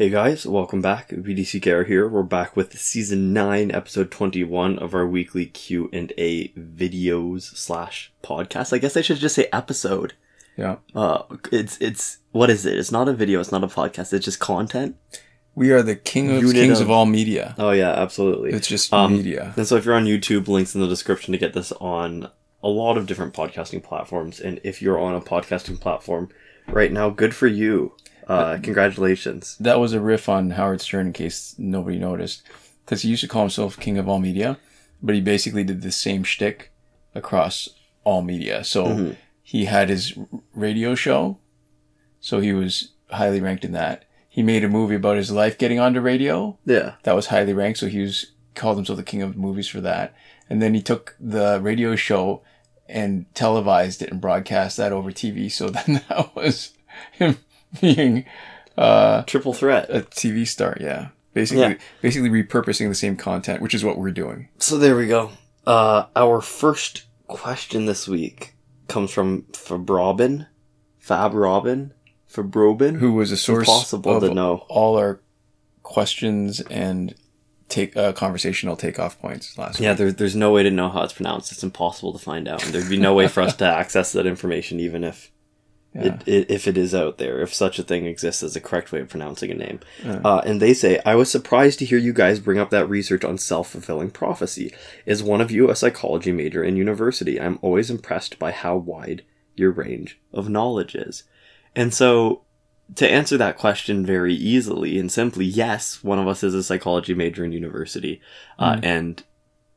Hey guys, welcome back. BDC Gara here. We're back with season 9, episode 21 of our weekly Q&A videos slash podcast. I guess I should just say episode. Yeah. Uh, it's, it's, what is it? It's not a video, it's not a podcast, it's just content. We are the king of Unit kings of- of all media. Oh yeah, absolutely. It's just Um, media. And so if you're on YouTube, links in the description to get this on a lot of different podcasting platforms. And if you're on a podcasting platform right now, good for you. Uh, congratulations. That was a riff on Howard Stern in case nobody noticed. Because he used to call himself king of all media, but he basically did the same shtick across all media. So Mhm. he had his radio show, so he was highly ranked in that. He made a movie about his life getting onto radio. Yeah. that was highly ranked, so he was called himself the king of movies for that. And then he took the radio show and televised it and broadcast that over TV. So then that was him being uh, Triple threat. a TV star. Yeah, basically, Yeah. basically repurposing the same content, which is what we're doing. So there we go. Uh, our first question this week comes from Fabrobin, Fab Robin, Fabrobin. Who was a source Impossible of to know. all our questions and take uh, conversational takeoff points last Yeah, week. there, there's no way to know how it's pronounced. It's impossible to find out, and there'd be no way for us to access that information, even if Yeah. it, it, if it is out there, if such a thing exists as a correct way of pronouncing a name. Yeah. Uh, and they say, I was surprised to hear you guys bring up that research on self fulfilling prophecy. Is one of you a psychology major in university? I'm always impressed by how wide your range of knowledge is. And so, to answer that question very easily and simply, yes, one of us is a psychology major in university. Uh, Mm. And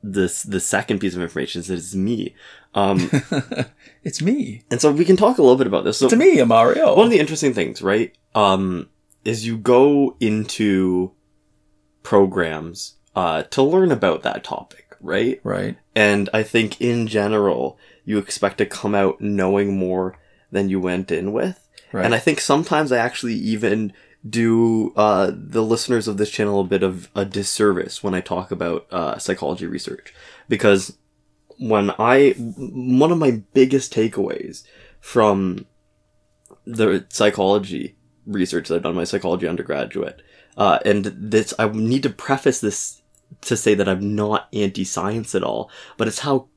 this, the second piece of information is that it's me. Um, it's me. and so we can talk a little bit about this. So, It's me, Mario. one of the interesting things, right, um, is you go into programs uh, to learn about that topic, right? right. And I think in general, you expect to come out knowing more than you went in with. Right. And I think sometimes I actually even do uh, the listeners of this channel a bit of a disservice when I talk about uh, psychology research. Because when I, one of my biggest takeaways from the psychology research that I've done, my psychology undergraduate, uh, and this, I need to preface this to say that I'm not anti-science at all, but it's how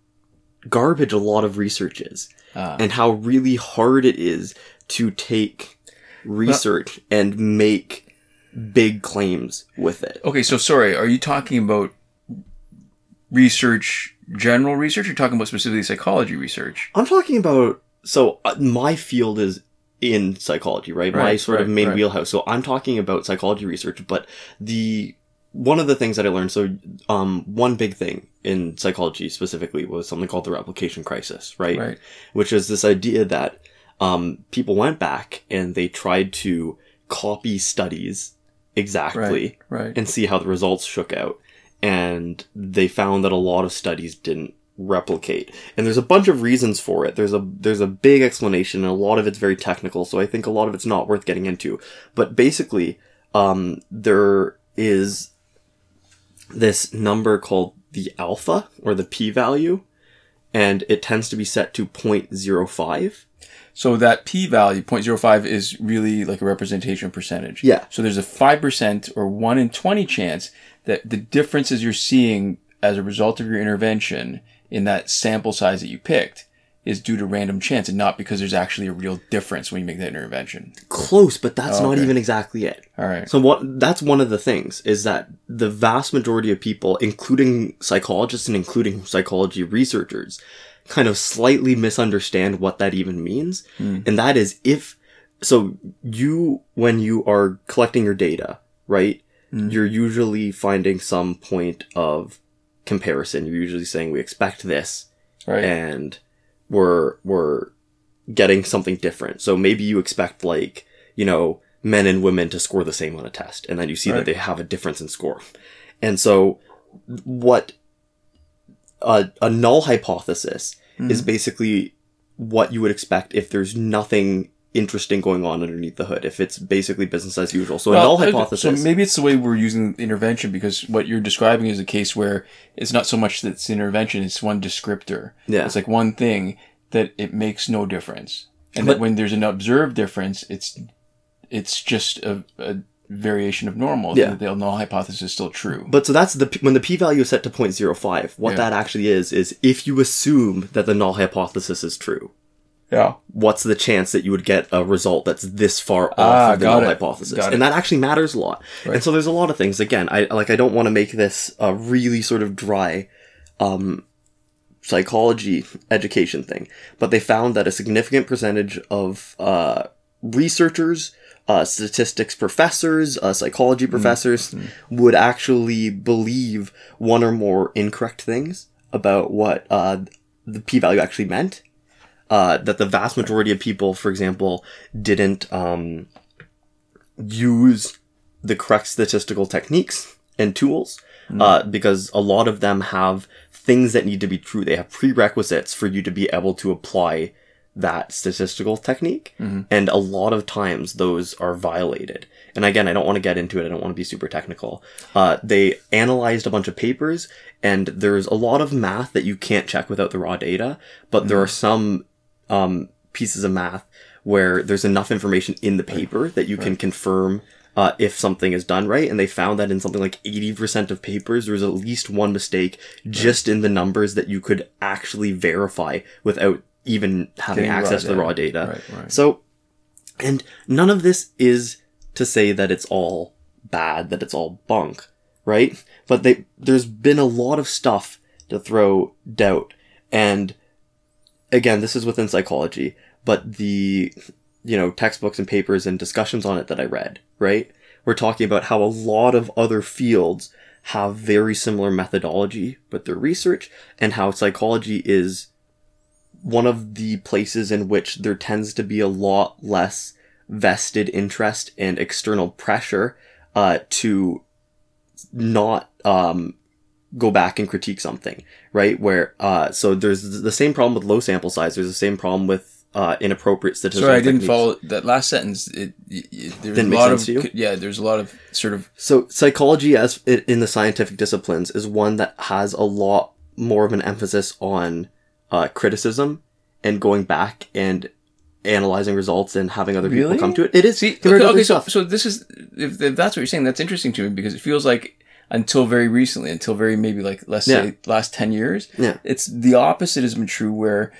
garbage a lot of research is Ah. and how really hard it is to take research and make big claims with it. Okay, so sorry, are you talking about research, general research, you're talking about specifically psychology research? I'm talking about so uh, my field is in psychology, right? my Right, sort of main right. wheelhouse. So I'm talking about psychology research, but the one of the things that I learned, so um, one big thing in psychology specifically was something called the replication crisis, right? Right. Which is this idea that um, people went back and they tried to copy studies exactly Right. Right. and see how the results shook out. And they found that a lot of studies didn't replicate. And there's a bunch of reasons for it. There's a there's a big explanation and a lot of it's very technical, so I think a lot of it's not worth getting into. But basically, um, there is this number called the alpha or the p value, and it tends to be set to 0.05. So that p value, 0.05, is really like a representation percentage. Yeah. So there's a 5% or 1 in 20 chance that the differences you're seeing as a result of your intervention in that sample size that you picked is due to random chance and not because there's actually a real difference when you make that intervention. Close, but that's Oh, not even exactly it. All right. So what that's one of the things is that the vast majority of people, including psychologists and including psychology researchers, kind of slightly misunderstand what that even means. Hmm. And that is if so you when you are collecting your data, right? Mm. You're usually finding some point of comparison. You're usually saying we expect this Right. and we're we're getting something different. So maybe you expect like, you know, men and women to score the same on a test and then you see that they have a difference in score. And so what a, a null hypothesis mm. is basically what you would expect if there's nothing interesting going on underneath the hood. If it's basically business as usual. So a null uh, hypothesis. So maybe it's the way we're using intervention because what you're describing is a case where it's not so much that it's intervention, it's one descriptor. Yeah. It's like one thing that it makes no difference. And But- that when there's an observed difference, it's it's just a, a variation of normal, Yeah. the null hypothesis is still true. But so that's the when the p-value is set to 0.05. What Yeah. that actually is is if you assume that the null hypothesis is true, yeah. what's the chance that you would get a result that's this far off Ah, of the null it. hypothesis? Got and it. that actually matters a lot. Right. And so there's a lot of things. Again, I like I don't want to make this a really sort of dry um psychology education thing, but they found that a significant percentage of uh researchers uh, statistics professors, uh, psychology professors would actually believe one or more incorrect things about what uh, the p-value actually meant. Uh, that the vast majority of people, for example, didn't um, use the correct statistical techniques and tools uh, because a lot of them have things that need to be true. They have prerequisites for you to be able to apply that statistical technique. And a lot of times those are violated. And again, I don't want to get into it. I don't want to be super technical. Uh, they analyzed a bunch of papers and there's a lot of math that you can't check without the raw data, but there are some um, pieces of math where there's enough information in the paper that you can confirm uh, if something is done right. And they found that in something like 80% of papers, there was at least one mistake just in the numbers that you could actually verify without even having Getting access to the raw data. Right, right. So, and none of this is to say that it's all bad, that it's all bunk, right? But they, there's been a lot of stuff to throw doubt. And again, this is within psychology, but the, you know, textbooks and papers and discussions on it that I read, right? We're talking about how a lot of other fields have very similar methodology with their research and how psychology is one of the places in which there tends to be a lot less vested interest and external pressure uh, to not um, go back and critique something, right? Where uh, so there's the same problem with low sample size. There's the same problem with uh, inappropriate statistical. Sorry, I didn't techniques. follow that last sentence. It, it, it there's Didn't a make lot sense of to you? yeah. There's a lot of sort of So psychology, as in the scientific disciplines, is one that has a lot more of an emphasis on uh, criticism and going back and analyzing results and having other Really? people come to it. It is See, okay, okay, so, so this is if, if that's what you're saying, that's interesting to me because it feels like until very recently, until very maybe like let's Yeah. say last ten years, Yeah. it's the opposite has been true where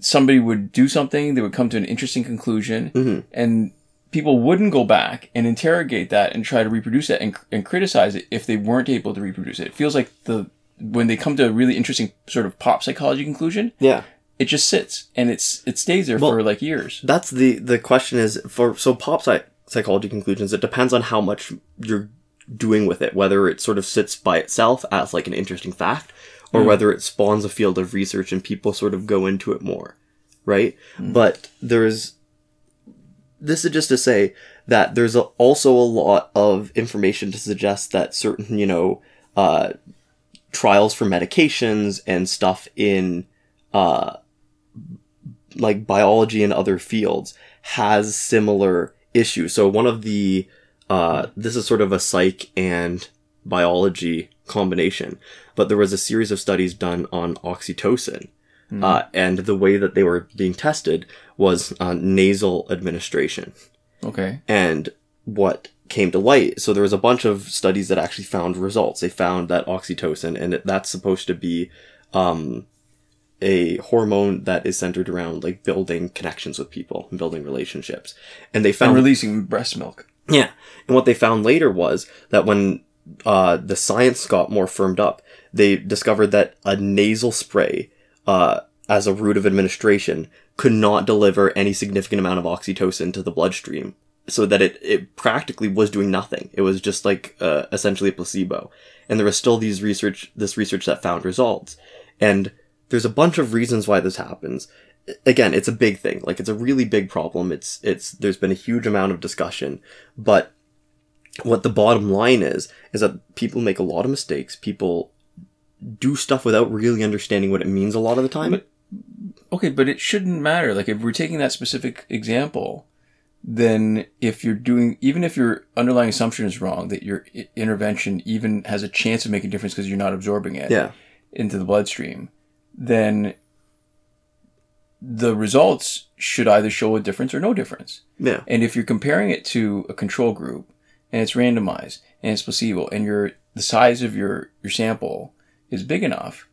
somebody would do something, they would come to an interesting conclusion, Mhm. and people wouldn't go back and interrogate that and try to reproduce it and, and criticize it if they weren't able to reproduce it. It feels like the when they come to a really interesting sort of pop psychology conclusion, Yeah. it just sits and it's it stays there Well, for like years. That's the the question is for so pop psych- psychology conclusions. It depends on how much you're doing with it, whether it sort of sits by itself as like an interesting fact, or whether it spawns a field of research and people sort of go into it more, right? But there's this is just to say that there's a, also a lot of information to suggest that certain you know uh, trials for medications and stuff in uh, like biology and other fields has similar issues. So one of the uh, this is sort of a psych and biology combination, but there was a series of studies done on oxytocin. Uh, and the way that they were being tested was uh, nasal administration Okay. and what came to light. So there was a bunch of studies that actually found results. They found that oxytocin, and that's supposed to be um, a hormone that is centered around like building connections with people and building relationships. And they And found releasing breast milk. Yeah. And what they found later was that when uh, the science got more firmed up, they discovered that a nasal spray uh, as a route of administration could not deliver any significant amount of oxytocin to the bloodstream. So that it, it practically was doing nothing. It was just like uh, essentially a placebo. And there was still these research, this research that found results. And there's a bunch of reasons why this happens. Again, it's a big thing. Like it's a really big problem. It's it's there's been a huge amount of discussion, but what the bottom line is is that people make a lot of mistakes. People do stuff without really understanding what it means a lot of the time. But- Okay, but it shouldn't matter. Like if we're taking that specific example, then if you're doing, even if your underlying assumption is wrong, that your i- intervention even has a chance of making a difference because you're not absorbing it yeah. into the bloodstream, then the results should either show a difference or no difference. Yeah. And if you're comparing it to a control group, and it's randomized and it's placebo and your the size of your your sample is big enough,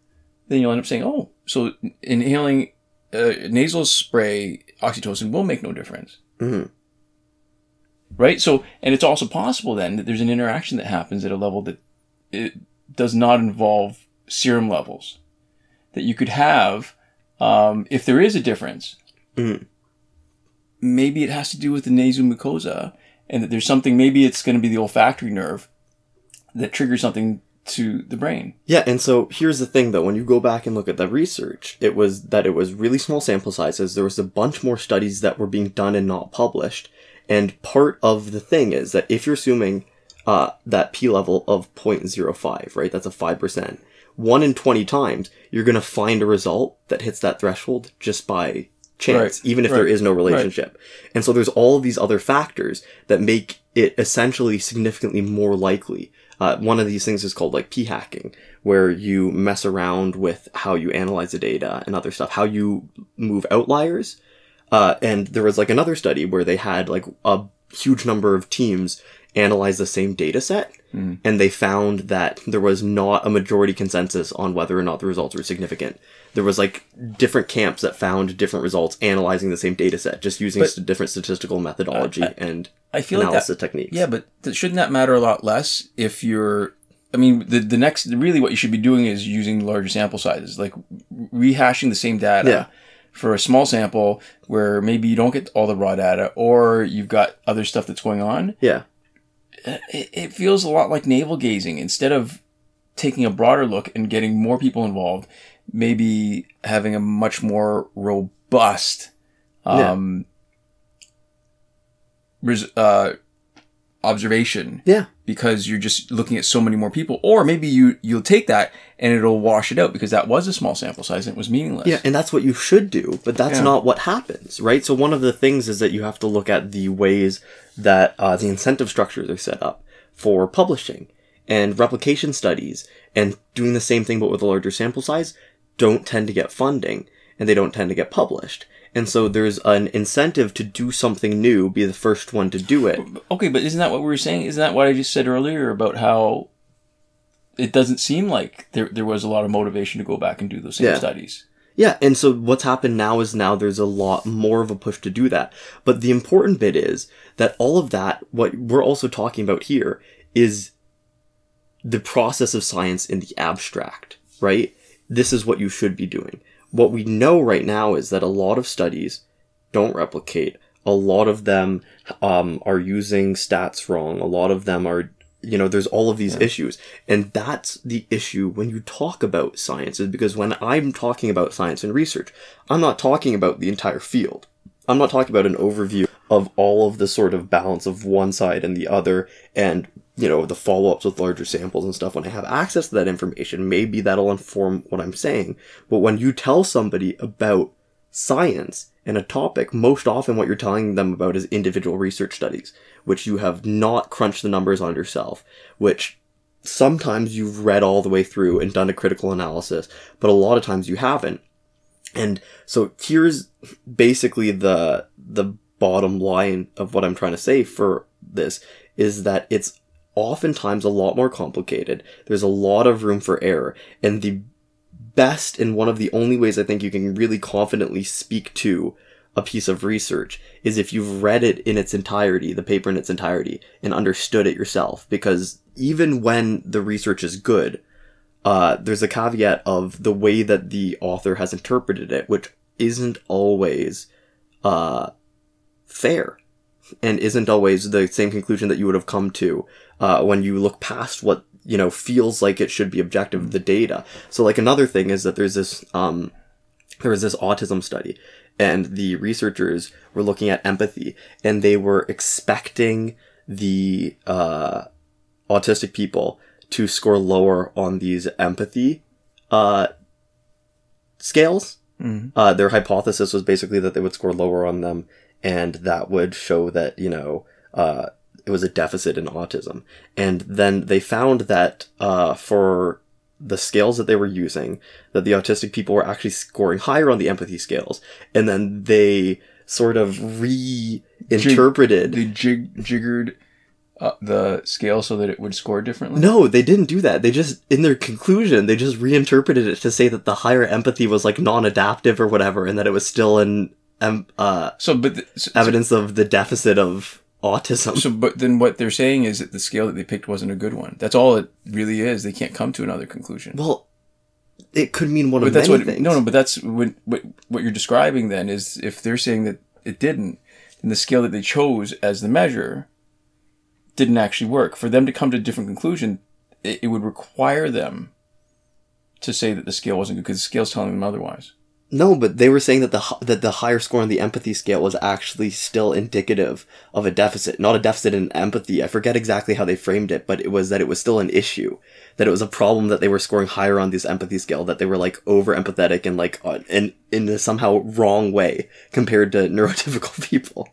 then you'll end up saying, oh, so inhaling uh, nasal spray oxytocin will make no difference. Mhm. Right. So, and it's also possible then that there's an interaction that happens at a level that it does not involve serum levels. That you could have, um, if there is a difference, Mhm. maybe it has to do with the nasal mucosa, and that there's something. Maybe it's going to be the olfactory nerve that triggers something to the brain. Yeah, and so here's the thing though, when you go back and look at the research, it was that it was really small sample sizes. There was a bunch more studies that were being done and not published. And part of the thing is that if you're assuming uh, that p level of 0.05, right, that's a 5%, 1 in 20 times, you're going to find a result that hits that threshold just by chance, Right, even if there right, is no relationship. And so there's all of these other factors that make it essentially significantly more likely. Uh, one of these things is called like p hacking, where you mess around with how you analyze the data and other stuff, how you move outliers. Uh, and there was like another study where they had like a huge number of teams analyze the same data set hmm. and they found that there was not a majority consensus on whether or not the results were significant. There was like different camps that found different results analyzing the same data set, just using But- st- different statistical methodology and I feel like analysis that. techniques. Yeah, but th- shouldn't that matter a lot less if you're? I mean, the the next really what you should be doing is using larger sample sizes, like rehashing the same data. Yeah. For a small sample where maybe you don't get all the raw data, or you've got other stuff that's going on, Yeah. It, it feels a lot like navel gazing. Instead of taking a broader look and getting more people involved, maybe having a much more robust um, res- uh, observation Yeah. Because you're just looking at so many more people or maybe you you'll take that and it'll wash it out because that was a small sample size and it was meaningless Yeah, and that's what you should do, but that's Yeah. not what happens, right? So one of the things is that you have to look at the ways that uh, the incentive structures are set up for publishing and replication studies and doing the same thing but with a larger sample size don't tend to get funding and they don't tend to get published. And so there's an incentive to do something new, be the first one to do it. okay but isn't that what we were saying isn't that what i just said earlier about how it doesn't seem like there, there was a lot of motivation to go back and do those same Yeah. studies Yeah, and so what's happened now is now there's a lot more of a push to do that. But the important bit is that all of that, what we're also talking about here, is the process of science in the abstract, right? This is what you should be doing. What we know right now is that a lot of studies don't replicate. A lot of them um, are using stats wrong. A lot of them are, you know, there's all of these issues. And that's the issue when you talk about science, is because when I'm talking about science and research, I'm not talking about the entire field. I'm not talking about an overview of all of the sort of balance of one side and the other and, you know, the follow ups with larger samples and stuff. When I have access to that information, maybe that'll inform what I'm saying. But when you tell somebody about science and a topic, most often what you're telling them about is individual research studies, which you have not crunched the numbers on yourself, which sometimes you've read all the way through and done a critical analysis, but a lot of times you haven't. And so here's basically the the bottom line of what I'm trying to say for this is that it's oftentimes a lot more complicated. There's a lot of room for error, and the best and one of the only ways I think you can really confidently speak to a piece of research is if you've read it in its entirety, the paper in its entirety, and understood it yourself. Because even when the research is good, uh, there's a caveat of the way that the author has interpreted it, which isn't always uh, fair and isn't always the same conclusion that you would have come to uh, when you look past what you know feels like it should be objective the data. So like another thing is that there's this um there was this autism study and the researchers were looking at empathy and they were expecting the uh autistic people to score lower on these empathy uh scales. Uh, their hypothesis was basically that they would score lower on them, and that would show that you know uh, it was a deficit in autism. And then they found that uh, for the scales that they were using, that the autistic people were actually scoring higher on the empathy scales, and then they sort of reinterpreted. they jig, jiggered uh, the scale so that it would score differently? No, they didn't do that. They just, in their conclusion, they just reinterpreted it to say that the higher empathy was like non-adaptive or whatever, and that it was still an um, uh, So, but the, so, evidence of the deficit of autism. so, but then what they're saying is that the scale that they picked wasn't a good one. That's all it really is. They can't come to another conclusion. well, it could mean one but of that's many what things. no no. But that's what, what what you're describing. Then is if they're saying that it didn't, then the scale that they chose as the measure didn't actually work. For them to come to a different conclusion, it, it would require them to say that the scale wasn't good because the scale's telling them otherwise. No, but they were saying that the that the higher score on the empathy scale was actually still indicative of a deficit, not a deficit in empathy. I forget exactly how they framed it, but it was that it was still an issue, that it was a problem that they were scoring higher on this empathy scale, that they were like over empathetic and like uh, in in a somehow wrong way compared to neurotypical people.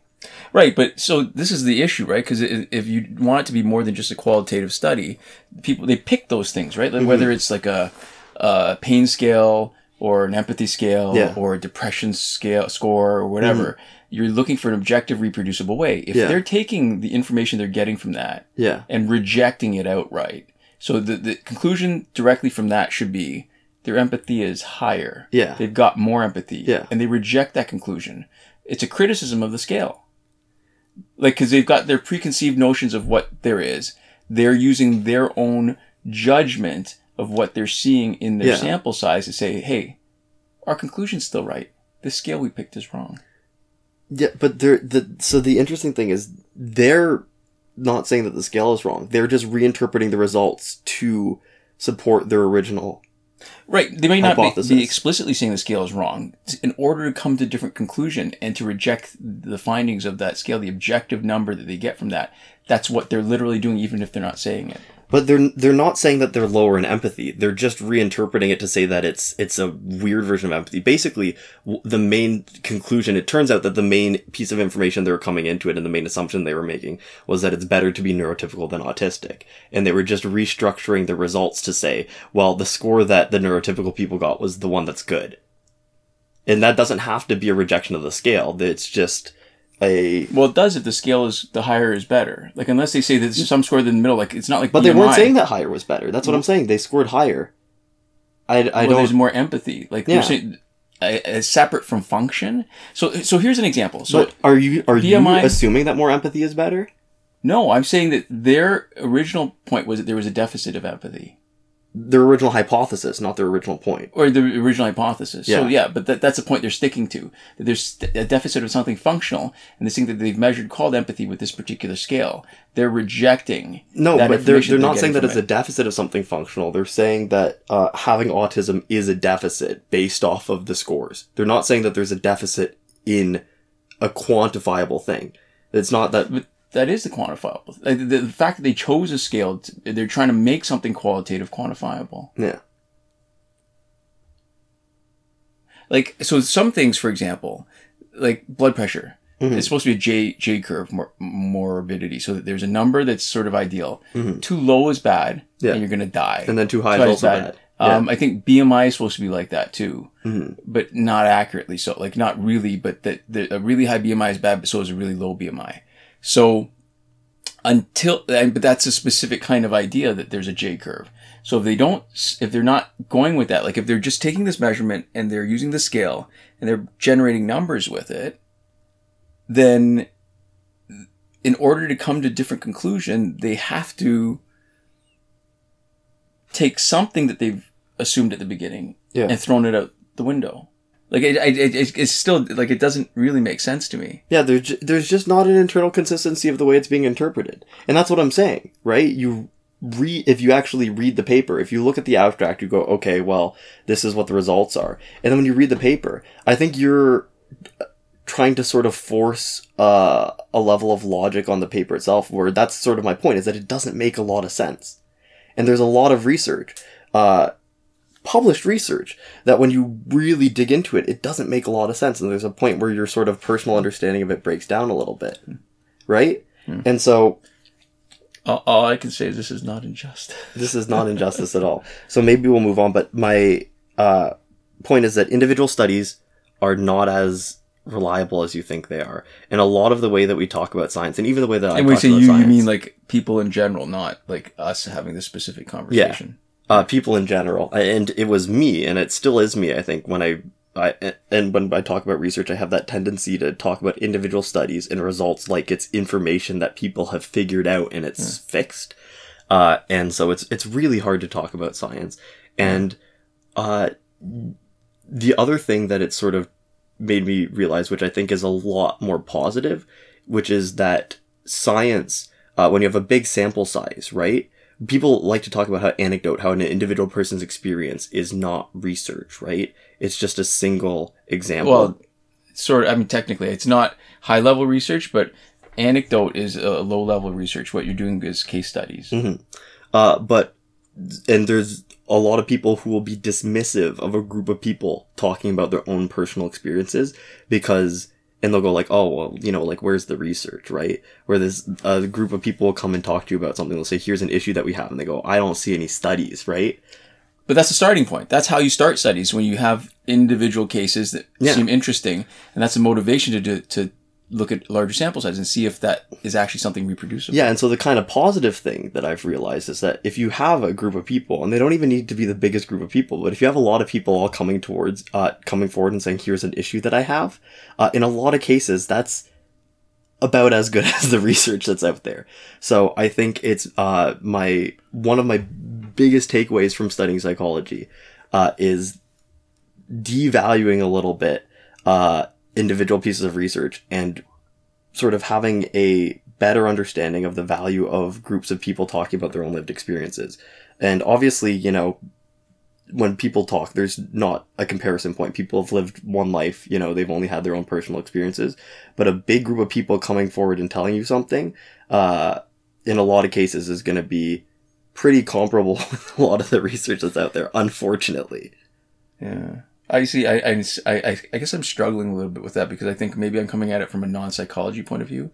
Right, but so this is the issue, right? Because if you want it to be more than just a qualitative study, people they pick those things, right? Like Mm-hmm. whether it's like a, a pain scale or an empathy scale Yeah. Mm-hmm. or a depression scale score or whatever. You're looking for an objective, reproducible way. If Yeah. they're taking the information they're getting from that Yeah, and rejecting it outright, so the the conclusion directly from that should be their empathy is higher. Yeah. they've got more empathy. Yeah. and they reject that conclusion. It's a criticism of the scale like because they've got their preconceived notions of what there is they're using their own judgment of what they're seeing in their Yeah. sample size to say hey our conclusion's still right the scale we picked is wrong yeah, but they're the so the interesting thing is they're not saying that the scale is wrong. They're just reinterpreting the results to support their original. right they may not be, Hypothesis. be explicitly saying the scale is wrong in order to come to a different conclusion and to reject the findings of that scale the objective number that they get from that that's what they're literally doing even if they're not saying it But they're they're not saying that they're lower in empathy. They're just reinterpreting it to say that it's it's a weird version of empathy. Basically, the main conclusion. It turns out that the main piece of information they were coming into it, and the main assumption they were making was that it's better to be neurotypical than autistic, and they were just restructuring the results to say, well, the score that the neurotypical people got was the one that's good, and that doesn't have to be a rejection of the scale. It's just a well it does if the scale is the higher is better like unless they say that some score in the middle like it's not like but they weren't saying that higher was better. That's what I'm saying. They scored higher. I, I well, don't there's more empathy. Like Yeah. saying, uh, separate from function. So, so here's an example. So, But are you are BMI you assuming that more empathy is better? no, I'm saying that their original point was that there was a deficit of empathy, Their original hypothesis, not their original point. or the original hypothesis. Yeah. So, Yeah. but that, that's the point they're sticking to. That there's a deficit of something functional, and this thing that they've measured called empathy with this particular scale. They're rejecting. No, but they're information they're not saying that it's a deficit of something functional. They're saying that uh, having autism is a deficit based off of the scores. They're not saying that there's a deficit in a quantifiable thing. It's not that. But that is the quantifiable. The, the fact that they chose a scale, they're trying to make something qualitative quantifiable. Yeah. like so some things for example like blood pressure Mhm. it's supposed to be a j j curve mor- morbidity so that there's a number that's sort of ideal too low is bad Yeah. and you're gonna die And then too high Too is also bad. um, I think BMI is supposed to be like that too, Mhm. but not accurately so. Like not really, but that the, a really high BMI is bad, but so is a really low BMI. So until, but that's a specific kind of idea that there's a J curve. So if they don't, if they're not going with that, like if they're just taking this measurement and they're using the scale and they're generating numbers with it, then in order to come to a different conclusion, they have to take something that they've assumed at the beginning Yeah. and thrown it out the window. Like it, it, it, it's still like it doesn't really make sense to me. Yeah, there's ju- there's just not an internal consistency of the way it's being interpreted, and that's what I'm saying, right? You read if you actually read the paper, if you look at the abstract, you go, okay, well, this is what the results are, and then when you read the paper, I think you're uh, trying to sort of force uh, a level of logic on the paper itself, where that's sort of my point, is that it doesn't make a lot of sense, and there's a lot of research. Uh, published research that when you really dig into it, it doesn't make a lot of sense. And there's a point where your sort of personal understanding of it breaks down a little bit. Right? And so All, all I can say is this is not unjust. this is not injustice at all. So maybe we'll move on. But my uh, point is that individual studies are not as reliable as you think they are. And a lot of the way that we talk about science, and even the way that I And talk say you, you mean like people in general, not like us having this specific conversation. Uh, people in general, and it was me, and it still is me. I think when I, I and when I talk about research, I have that tendency to talk about individual studies and results like it's information that people have figured out and it's fixed. Uh, and so it's it's really hard to talk about science. And uh, the other thing that it sort of made me realize, which I think is a lot more positive, which is that science, uh, when you have a big sample size, right? People like to talk about how anecdote, how an individual person's experience is not research, right? It's just a single example. Well, sort of. I mean, technically, it's not high level research, but anecdote is a low level research. What you're doing is case studies. Uh, but and there's a lot of people who will be dismissive of a group of people talking about their own personal experiences because and they'll go like, oh well, you know, like where's the research, right? Where this a group of people will come and talk to you about something. They'll say, here's an issue that we have, and they go, I don't see any studies, right? But that's the starting point. That's how you start studies when you have individual cases that Yeah. seem interesting, and that's a motivation to do, to look at larger sample sizes and see if that is actually something reproducible. Yeah, and so the kind of positive thing that I've realized is that if you have a group of people, and they don't even need to be the biggest group of people, but if you have a lot of people all coming towards, uh, coming forward and saying, "Here's an issue that I have," uh, in a lot of cases, that's about as good as the research that's out there. So I think it's uh, my one of my biggest takeaways from studying psychology uh, is devaluing a little bit uh, individual pieces of research and sort of having a better understanding of the value of groups of people talking about their own lived experiences. And obviously, you know, when people talk, there's not a comparison point. People have lived one life, you know, they've only had their own personal experiences. But a big group of people coming forward and telling you something, uh, in a lot of cases is going to be pretty comparable with a lot of the research that's out there, unfortunately. Yeah. I see. I, I, I, I guess I'm struggling a little bit with that because I think maybe I'm coming at it from a non psychology point of view.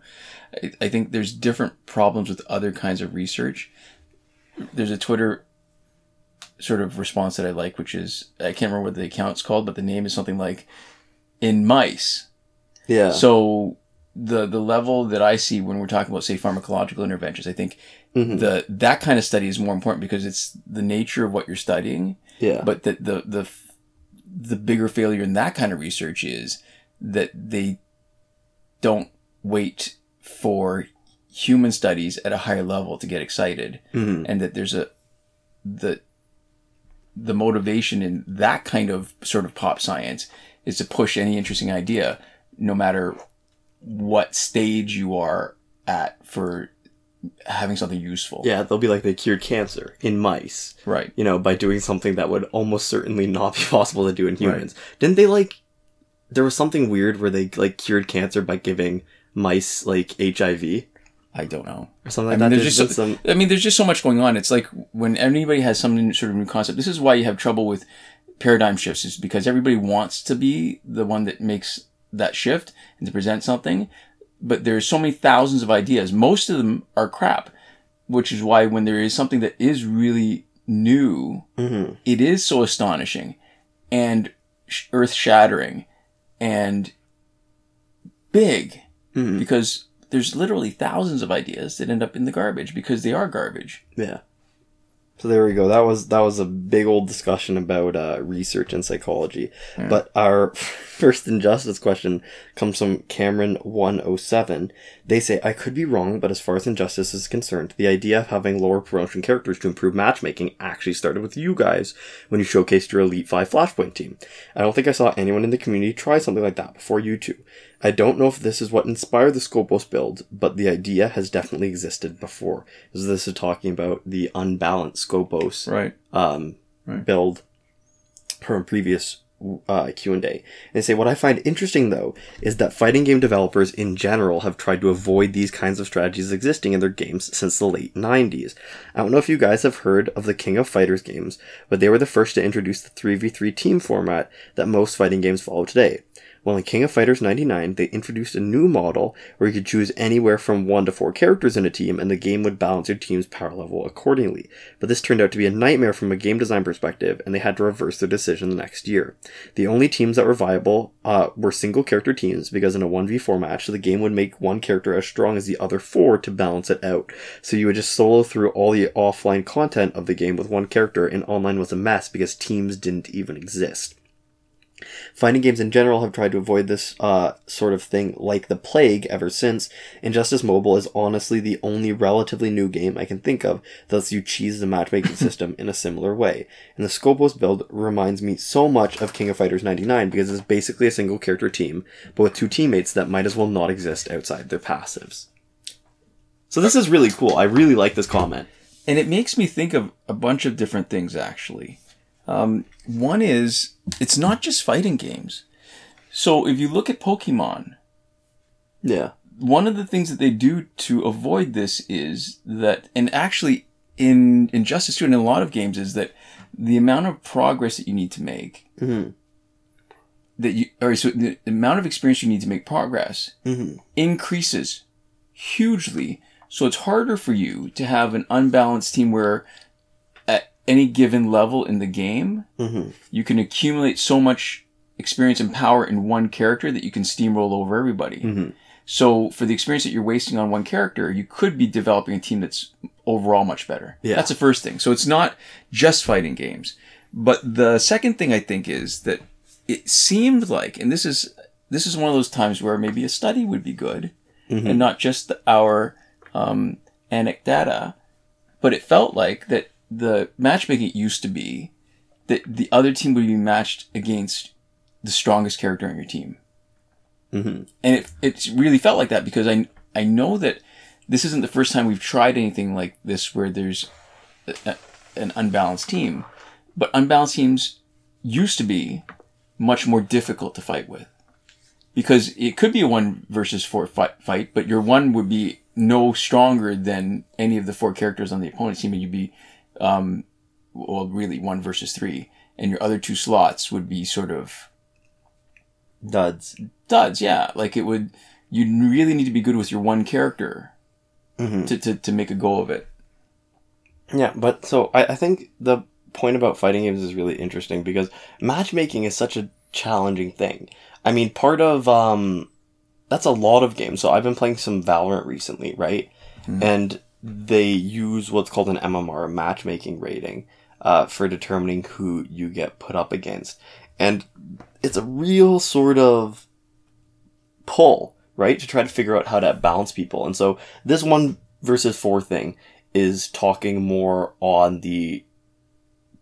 I, I think there's different problems with other kinds of research. There's a Twitter sort of response that I like, which is I can't remember what the account's called, but the name is something like "in mice." Yeah. So the the level that I see when we're talking about say pharmacological interventions, I think Mhm. the that kind of study is more important because it's the nature of what you're studying yeah. but the, the the the bigger failure in that kind of research is that they don't wait for human studies at a higher level to get excited Mhm. and that there's a the the motivation in that kind of sort of pop science is to push any interesting idea no matter what stage you are at for having something useful Yeah, they'll be like they cured cancer in mice. right you know, by doing something that would almost certainly not be possible to do in humans. Didn't they like? There was something weird where they like cured cancer by giving mice like HIV i don't know or something I like mean, that. there's There's just so, I mean, there's just so much going on. It's like when anybody has some sort of new concept. This is why you have trouble with paradigm shifts, is because everybody wants to be the one that makes that shift and to present something. But there's so many thousands of ideas. Most of them are crap, which is why when there is something that is really new, Mhm. it is so astonishing and earth shattering and big Mhm. because there's literally thousands of ideas that end up in the garbage because they are garbage. yeah. So there we go. That was that was a big old discussion about uh, research and psychology. But our first injustice question comes from Cameron one oh seven. They say I could be wrong, but as far as injustice is concerned, the idea of having lower promotion characters to improve matchmaking actually started with you guys when you showcased your Elite Five Flashpoint team. I don't think I saw anyone in the community try something like that before you two. I don't know if this is what inspired the Scopos build, but the idea has definitely existed before. So this is talking about the unbalanced Scopos Right. um, Right. build from previous uh, Q and. They say what I find interesting though is that fighting game developers in general have tried to avoid these kinds of strategies existing in their games since the late '90s. I don't know if you guys have heard of the King of Fighters games, but they were the first to introduce the 3v3 team format that most fighting games follow today. Well, in King of Fighters 99, they introduced a new model where you could choose anywhere from one to four characters in a team, and the game would balance your team's power level accordingly. But this turned out to be a nightmare from a game design perspective, and they had to reverse their decision the next year. The only teams that were viable uh, were single character teams, because in a 1v4 match, the game would make one character as strong as the other four to balance it out. So you would just solo through all the offline content of the game with one character, and online was a mess because teams didn't even exist. Fighting games in general have tried to avoid this uh, sort of thing like the plague ever since. Injustice Mobile is honestly the only relatively new game I can think of that lets you cheese the matchmaking system in a similar way. And the Scopeless build reminds me so much of King of Fighters 99 because it's basically a single character team, but with two teammates that might as well not exist outside their passives. So this is really cool. I really like this comment. And it makes me think of a bunch of different things, actually. Um, one is, it's not just fighting games. So if you look at Pokemon, Yeah. one of the things that they do to avoid this is that, and actually in in Injustice 2 and in a lot of games, is that the amount of progress that you need to make, Mhm. that you, or so the amount of experience you need to make progress Mhm. increases hugely. So it's harder for you to have an unbalanced team where any given level in the game, Mhm. you can accumulate so much experience and power in one character that you can steamroll over everybody. Mhm. So for the experience that you're wasting on one character, you could be developing a team that's overall much better. Yeah. That's the first thing. So it's not just fighting games. But the second thing I think is that it seemed like, and this is this is one of those times where maybe a study would be good, and not just our um, anecdata, but it felt like that the matchmaking used to be that the other team would be matched against the strongest character on your team. Mhm. and it it really felt like that because I I know that this isn't the first time we've tried anything like this where there's a, a- an unbalanced team, but unbalanced teams used to be much more difficult to fight with. Because it could be a one versus four fight, fight but your one would be no stronger than any of the four characters on the opponent's team, and you'd be um, well really one versus three, and your other two slots would be sort of Duds. duds, yeah. Like it would, you really need to be good with your one character Mhm. to, to, to make a go of it. Yeah, but so I, I think the point about fighting games is really interesting because matchmaking is such a challenging thing. I mean, part of um, that's a lot of games. So I've been playing some Valorant recently, right? And they use what's called an MMR matchmaking rating uh, for determining who you get put up against, and it's a real sort of pull, right, to try to figure out how to balance people. And so this one versus four thing is talking more on the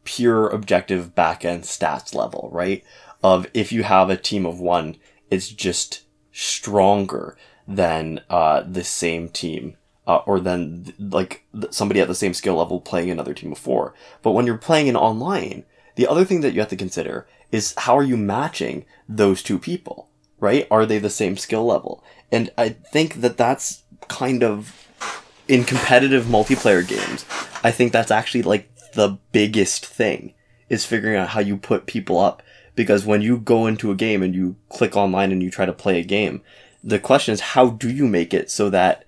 pure objective back end stats level, right? Of if you have a team of one, it's just stronger than uh, the same team. Uh, or than th- like somebody at the same skill level playing another team of four. But when you're playing in online, the other thing that you have to consider is how are you matching those two people, right? Are they the same skill level? And I think that that's kind of in competitive multiplayer games, I think that's actually like the biggest thing is figuring out how you put people up. Because when you go into a game and you click online and you try to play a game, the question is how do you make it so that,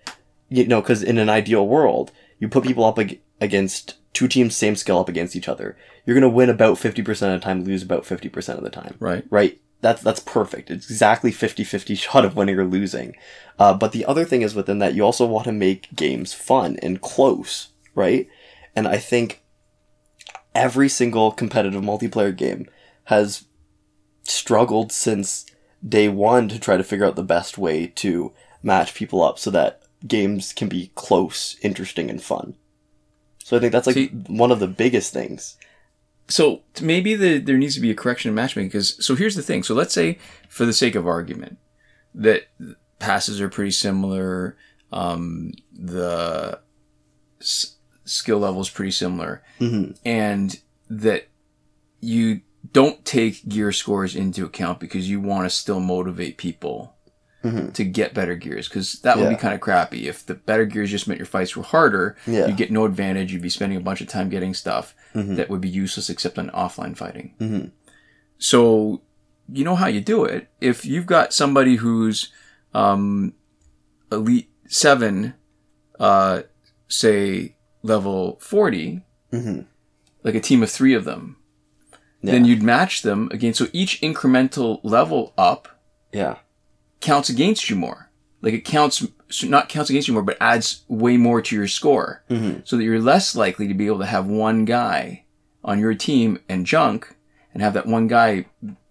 you know, because in an ideal world, you put people up ag- against two teams, same skill up against each other. You're going to win about 50% of the time, lose about 50% of the time Right. right? That's that's perfect. It's exactly 50-50 shot of winning or losing. Uh, but the other thing is within that you also want to make games fun and close, right? And I think every single competitive multiplayer game has struggled since day one to try to figure out the best way to match people up so that games can be close, interesting, and fun. So I think that's like See- one of the biggest things. So maybe the, there needs to be a correction in matchmaking because, so here's the thing. So let's say, for the sake of argument, that passes are pretty similar, um, the s- skill level is pretty similar, Mhm. and that you don't take gear scores into account because you want to still motivate people Mhm. to get better gears because that would Yeah. be kind of crappy if the better gears just meant your fights were harder Yeah. you get no advantage you'd be spending a bunch of time getting stuff Mhm. that would be useless except on offline fighting Mhm. so you know how you do it. If you've got somebody who's um, elite seven, uh, say level 40, Mhm. like a team of three of them, then you'd match them against. So each incremental level up Yeah. Counts against you more. Like it counts, not counts against you more, but adds way more to your score. Mhm. So that you're less likely to be able to have one guy on your team and junk and have that one guy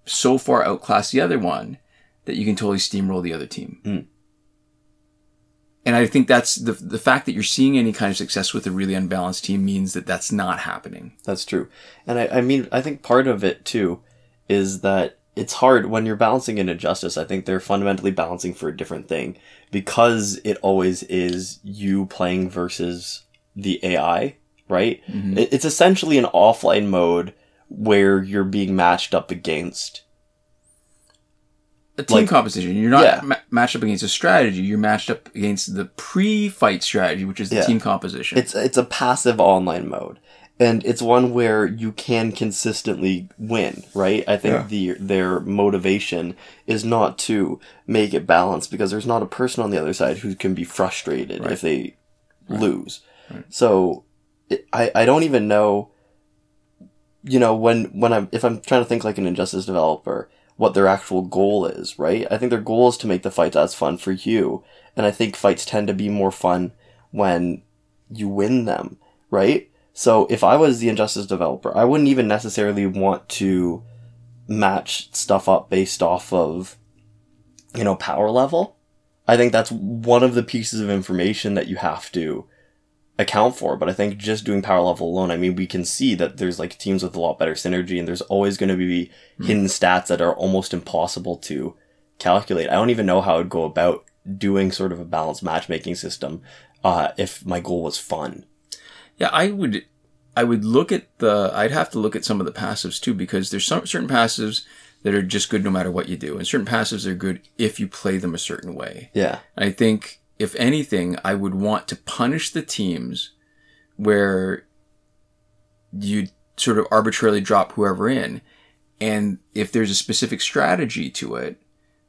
so far outclass the other one that you can totally steamroll the other team. Mm. And I think that's the, the fact that you're seeing any kind of success with a really unbalanced team means that that's not happening. That's true. And I, I mean, I think part of it too is that it's hard when you're balancing an injustice. I think they're fundamentally balancing for a different thing because it always is you playing versus the AI, right? Mm-hmm. It, it's essentially an offline mode where you're being matched up against. a team Like- composition. You're not Yeah. ma- matched up against a strategy. You're matched up against the pre-fight strategy, which is the Yeah. team composition. It's it's a passive online mode, and it's one where you can consistently win. Right? I think the their motivation is not to make it balanced because there's not a person on the other side who can be frustrated if they lose. So it, I I don't even know. You know when when I'm if I'm trying to think like an injustice developer what their actual goal is, right? I think their goal is to make the fights as fun for you. And I think fights tend to be more fun when you win them, right? So if I was the Injustice developer, I wouldn't even necessarily want to match stuff up based off of, you know, power level. I think that's one of the pieces of information that you have to account for. But I think just doing power level alone, I mean, we can see that there's like teams with a lot better synergy and there's always going to be hidden stats that are almost impossible to calculate. I don't even know how I'd go about doing sort of a balanced matchmaking system uh, if my goal was fun. Yeah, I would, I would look at the. I'd have to look at some of the passives too because there's some certain passives that are just good no matter what you do, and certain passives are good if you play them a certain way. Yeah. I think if anything, I would want to punish the teams where you sort of arbitrarily drop whoever in, and if there's a specific strategy to it,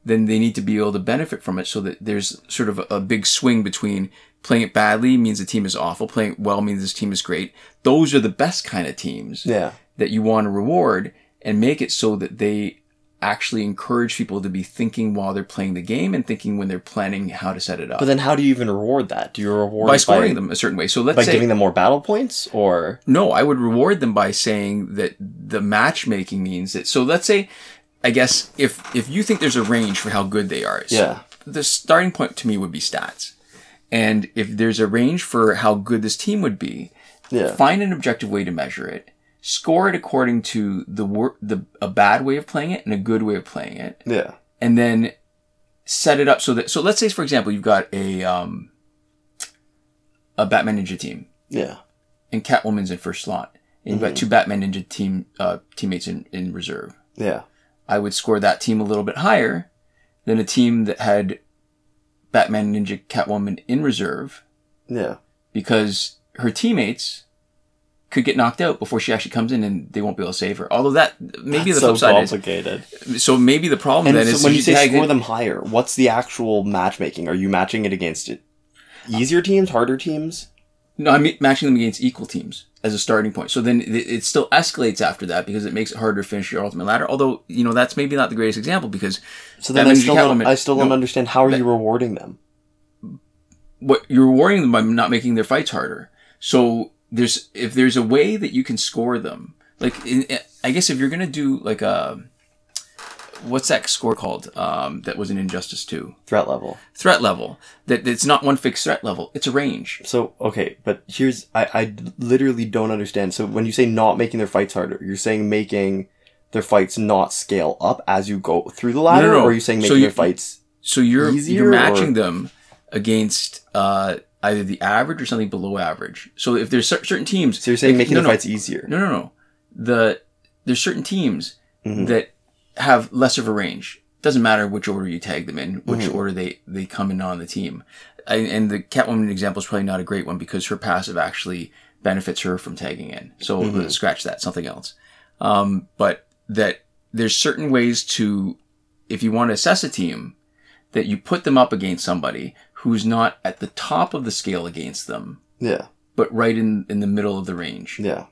then they need to be able to benefit from it so that there's sort of a big swing between playing it badly means the team is awful, playing it well means this team is great. Those are the best kind of teams Yeah. that you want to reward and make it so that they actually encourage people to be thinking while they're playing the game and thinking when they're planning how to set it up But then how do you even reward that? Do you reward by scoring them a certain way. So let's by say giving them more battle points or no, I would reward them by saying that the matchmaking means that. So let's say, I guess if if you think there's a range for how good they are, so Yeah. the starting point to me would be stats. And if there's a range for how good this team would be, yeah. find an objective way to measure it, score it according to the wor- the a bad way of playing it and a good way of playing it, Yeah. and then set it up so that so let's say for example you've got a um a Batman Ninja team Yeah. and Catwoman's in first slot, and you've got two Batman Ninja team uh, teammates in, in reserve. Yeah. I would score that team a little bit higher than a team that had Batman Ninja Catwoman in reserve Yeah. because her teammates could get knocked out before she actually comes in and they won't be able to save her. Although that maybe That's the so flip side complicated. is so maybe the problem And then so is when you say score it- them higher, what's the actual matchmaking? Are you matching it against it? Uh, Easier teams, harder teams? No, I'm matching them against equal teams as a starting point. So then it, still escalates after that because it makes it harder to finish your ultimate ladder. Although you know that's maybe not the greatest example because So then I still, don't, I still don't understand how are you rewarding them? what you're rewarding them by not making their fights harder. So there's if there's a way that you can score them, like in, I guess if you're gonna do like a what's that score called um, that was an Injustice Two Threat level. threat level that it's not one fixed threat level, it's a range. So okay, but here's I, I literally don't understand. So when you say not making their fights harder, you're saying making their fights not scale up as you go through the ladder, no. no, or are you saying So making you- their fights? So you're Easier you're matching or- them against uh, either the average or something below average. So if there's cer- certain teams, So you're saying making no, their no. fights easier? No, no, no. The there's certain teams Mhm. that have less of a range. Doesn't matter which order you tag them in, which Mm-hmm. order they they come in on the team. I, and the Catwoman example is probably not a great one because her passive actually benefits her from tagging in. So Mm-hmm. let's scratch that. Something else. Um, but that there's certain ways to, if you want to assess a team, that you put them up against somebody who's not at the top of the scale against them, Yeah. but right in, in the middle of the range. Yeah.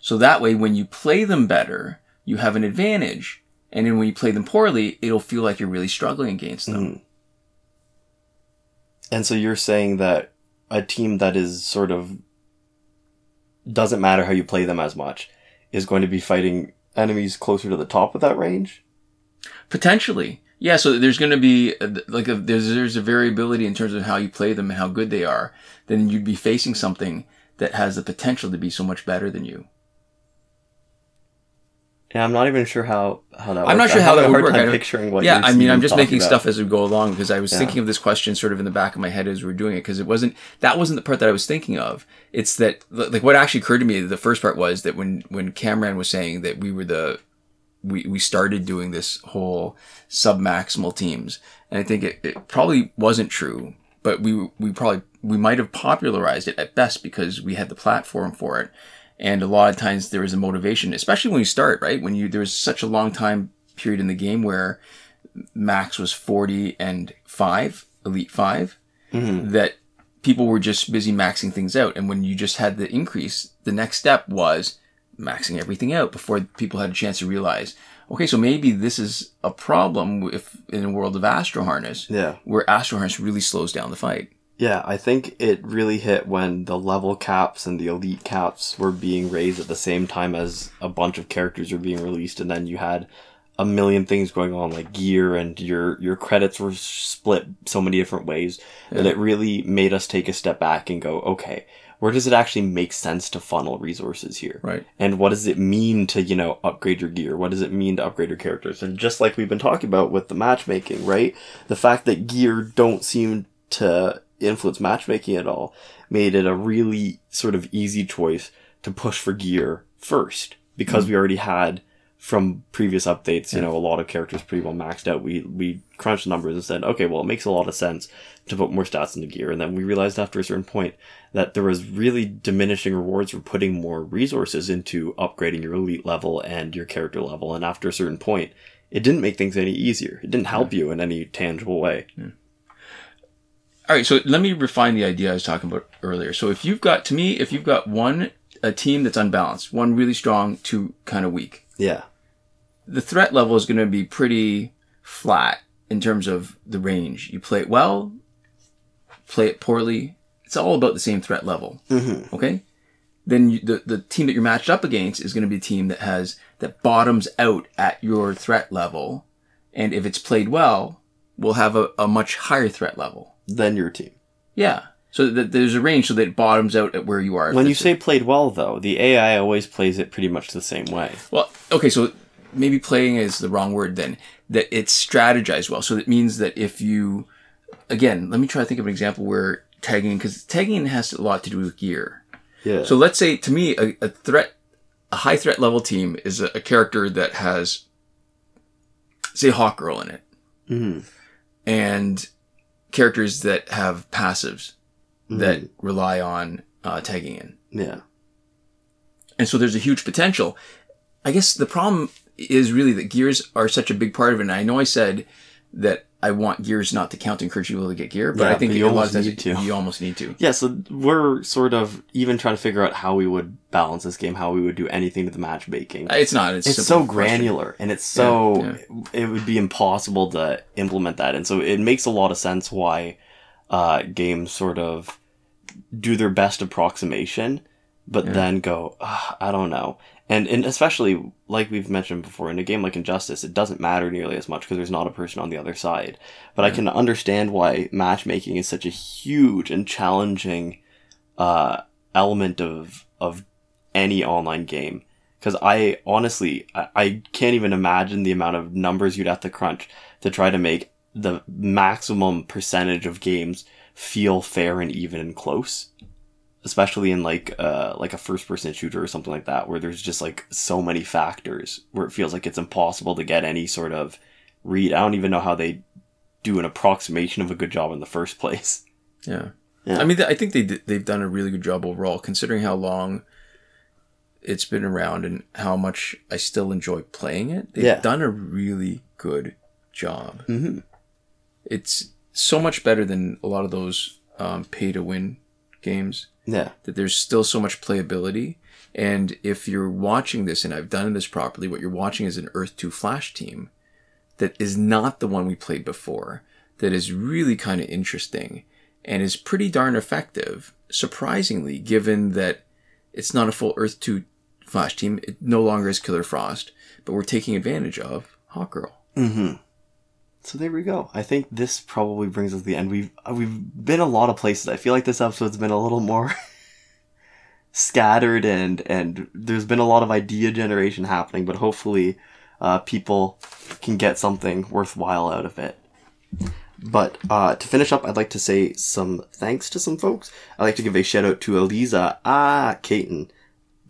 So that way, when you play them better, you have an advantage. And then when you play them poorly, it'll feel like you're really struggling against them. Mm-hmm. And so you're saying that a team that is sort of doesn't matter how you play them as much is going to be fighting enemies closer to the top of that range? Potentially. Yeah, so there's going to be like a, there's there's a variability in terms of how you play them and how good they are. Then you'd be facing something that has the potential to be so much better than you. Yeah, I'm not even sure how, how that works. I'm not sure I'm how that would work. time I don't- picturing what yeah, I mean, I'm just making about. stuff as we go along because I was Yeah. thinking of this question sort of in the back of my head as we are doing it because it wasn't that wasn't the part that I was thinking of. It's that like what actually occurred to me. The first part was that when when Cameron was saying that we were the we we started doing this whole sub maximal teams, and I think it, it probably wasn't true, but we we probably we might have popularized it at best because we had the platform for it. And a lot of times there was a motivation, especially when you start, right? When you, there was such a long time period in the game where max was 40 and 5, Elite 5, mm-hmm. that people were just busy maxing things out. And when you just had the increase, the next step was maxing everything out before people had a chance to realize, okay, so maybe this is a problem if in a world of Astro Harness, Yeah. where Astro Harness really slows down the fight. Yeah, I think it really hit when the level caps and the elite caps were being raised at the same time as a bunch of characters were being released, and then you had a million things going on like gear and your your credits were split so many different ways that it really made us take a step back and go, okay, where does it actually make sense to funnel resources here? Right. And what does it mean to, you know, upgrade your gear? What does it mean to upgrade your characters? And just like we've been talking about with the matchmaking, right? The fact that gear don't seem to influence matchmaking at all made it a really sort of easy choice to push for gear first because mm. we already had from previous updates, you know, a lot of characters pretty well maxed out. We we crunched the numbers and said, okay, well, it makes a lot of sense to put more stats into gear. And then we realized after a certain point that there was really diminishing rewards for putting more resources into upgrading your elite level and your character level. And after a certain point, it didn't make things any easier. It didn't help you in any tangible way. All right, so let me refine the idea I was talking about earlier. So if you've got, to me, if you've got one, a team that's unbalanced, one really strong, two kind of weak, Yeah. the threat level is going to be pretty flat in terms of the range. You play it well, play it poorly. It's all about the same threat level. Mm-hmm. Okay. Then you, the the team that you're matched up against is going to be a team that has that bottoms out at your threat level, and if it's played well, will have a, a much higher threat level. Then your team. Yeah. So that there's a range so that it bottoms out at where you are. When you say played well, though, the AI always plays it pretty much the same way. Well, okay, so maybe playing is the wrong word then. That it's strategized well. So that means that if you, again, let me try to think of an example where tagging, because tagging has a lot to do with gear. Yeah. So let's say to me, a, a threat, a high threat level team is a, a character that has, say, Hawk Girl in it, Mhm. and characters that have passives that rely on uh, tagging in. yeah. And so there's a huge potential. I guess the problem is really that gears are such a big part of it. And I know I said that I want gears not to count to encourage people to get gear, but Yeah, I think but you a lot of almost times need to. you almost need to. Yeah, so we're sort of even trying to figure out how we would balance this game, how we would do anything to the matchmaking. It's not. It's, it's so granular and it's so Yeah, it would be impossible to implement that and so it makes a lot of sense why uh, games sort of do their best approximation but then go i don't know. And and especially like we've mentioned before in a game like injustice it doesn't matter nearly as much because there's not a person on the other side. But i can understand why matchmaking is such a huge and challenging uh, element of of any online game. Because I honestly I, I can't even imagine the amount of numbers you'd have to crunch to try to make the maximum percentage of games feel fair and even and close especially in like uh like a first person shooter or something like that where there's just like so many factors where it feels like it's impossible to get any sort of read i don't even know how they do an approximation of a good job in the first place Yeah. Yeah. I mean, I think they they've done a really good job overall, considering how long it's been around and how much I still enjoy playing it. They've Yeah. done a really good job. Mhm. It's so much better than a lot of those um, pay to win games Yeah. that there's still so much playability. And if you're watching this, and I've done this properly, what you're watching is an Earth 2 Flash team that is not the one we played before, that is really kind of interesting and is pretty darn effective, surprisingly, given that it's not a full Earth 2 Flash team. It no longer is Killer Frost, but we're taking advantage of Hawkgirl. Mm-hmm. So there we go. I think this probably brings us to the end. We've uh, we've been a lot of places. I feel like this episode's been a little more scattered and and there's been a lot of idea generation happening, but hopefully uh, people can get something worthwhile out of it. But uh, to finish up, I'd like to say some thanks to some folks. I'd like to give a shout out to Eliza Ah Caton.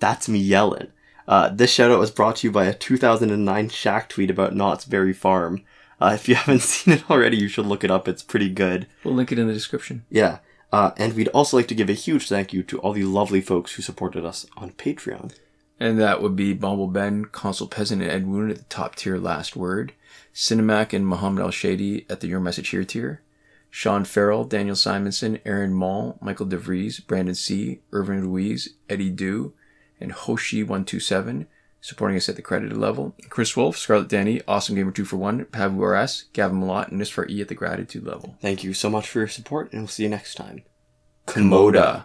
That's me yelling. Uh, this shout out was brought to you by a 2009 Shaq tweet about Knott's Berry Farm. Uh, if you haven't seen it already, you should look it up. It's pretty good. We'll link it in the description. Yeah. Uh, and we'd also like to give a huge thank you to all the lovely folks who supported us on Patreon. And that would be Bumble Ben, Consul Peasant, and Ed Woon at the top tier last word. Cinemac and Muhammad Al Shady at the Your Message Here tier. Sean Farrell, Daniel Simonson, Aaron Mall, Michael DeVries, Brandon C., Irvin Louise, Eddie Du, and Hoshi127 supporting us at the credited level. Chris Wolf, Scarlet Danny, Awesome Gamer 2 for 1, Pavu RS, Gavin Malott, and Nisfar E at the gratitude level. Thank you so much for your support, and we'll see you next time. Komoda.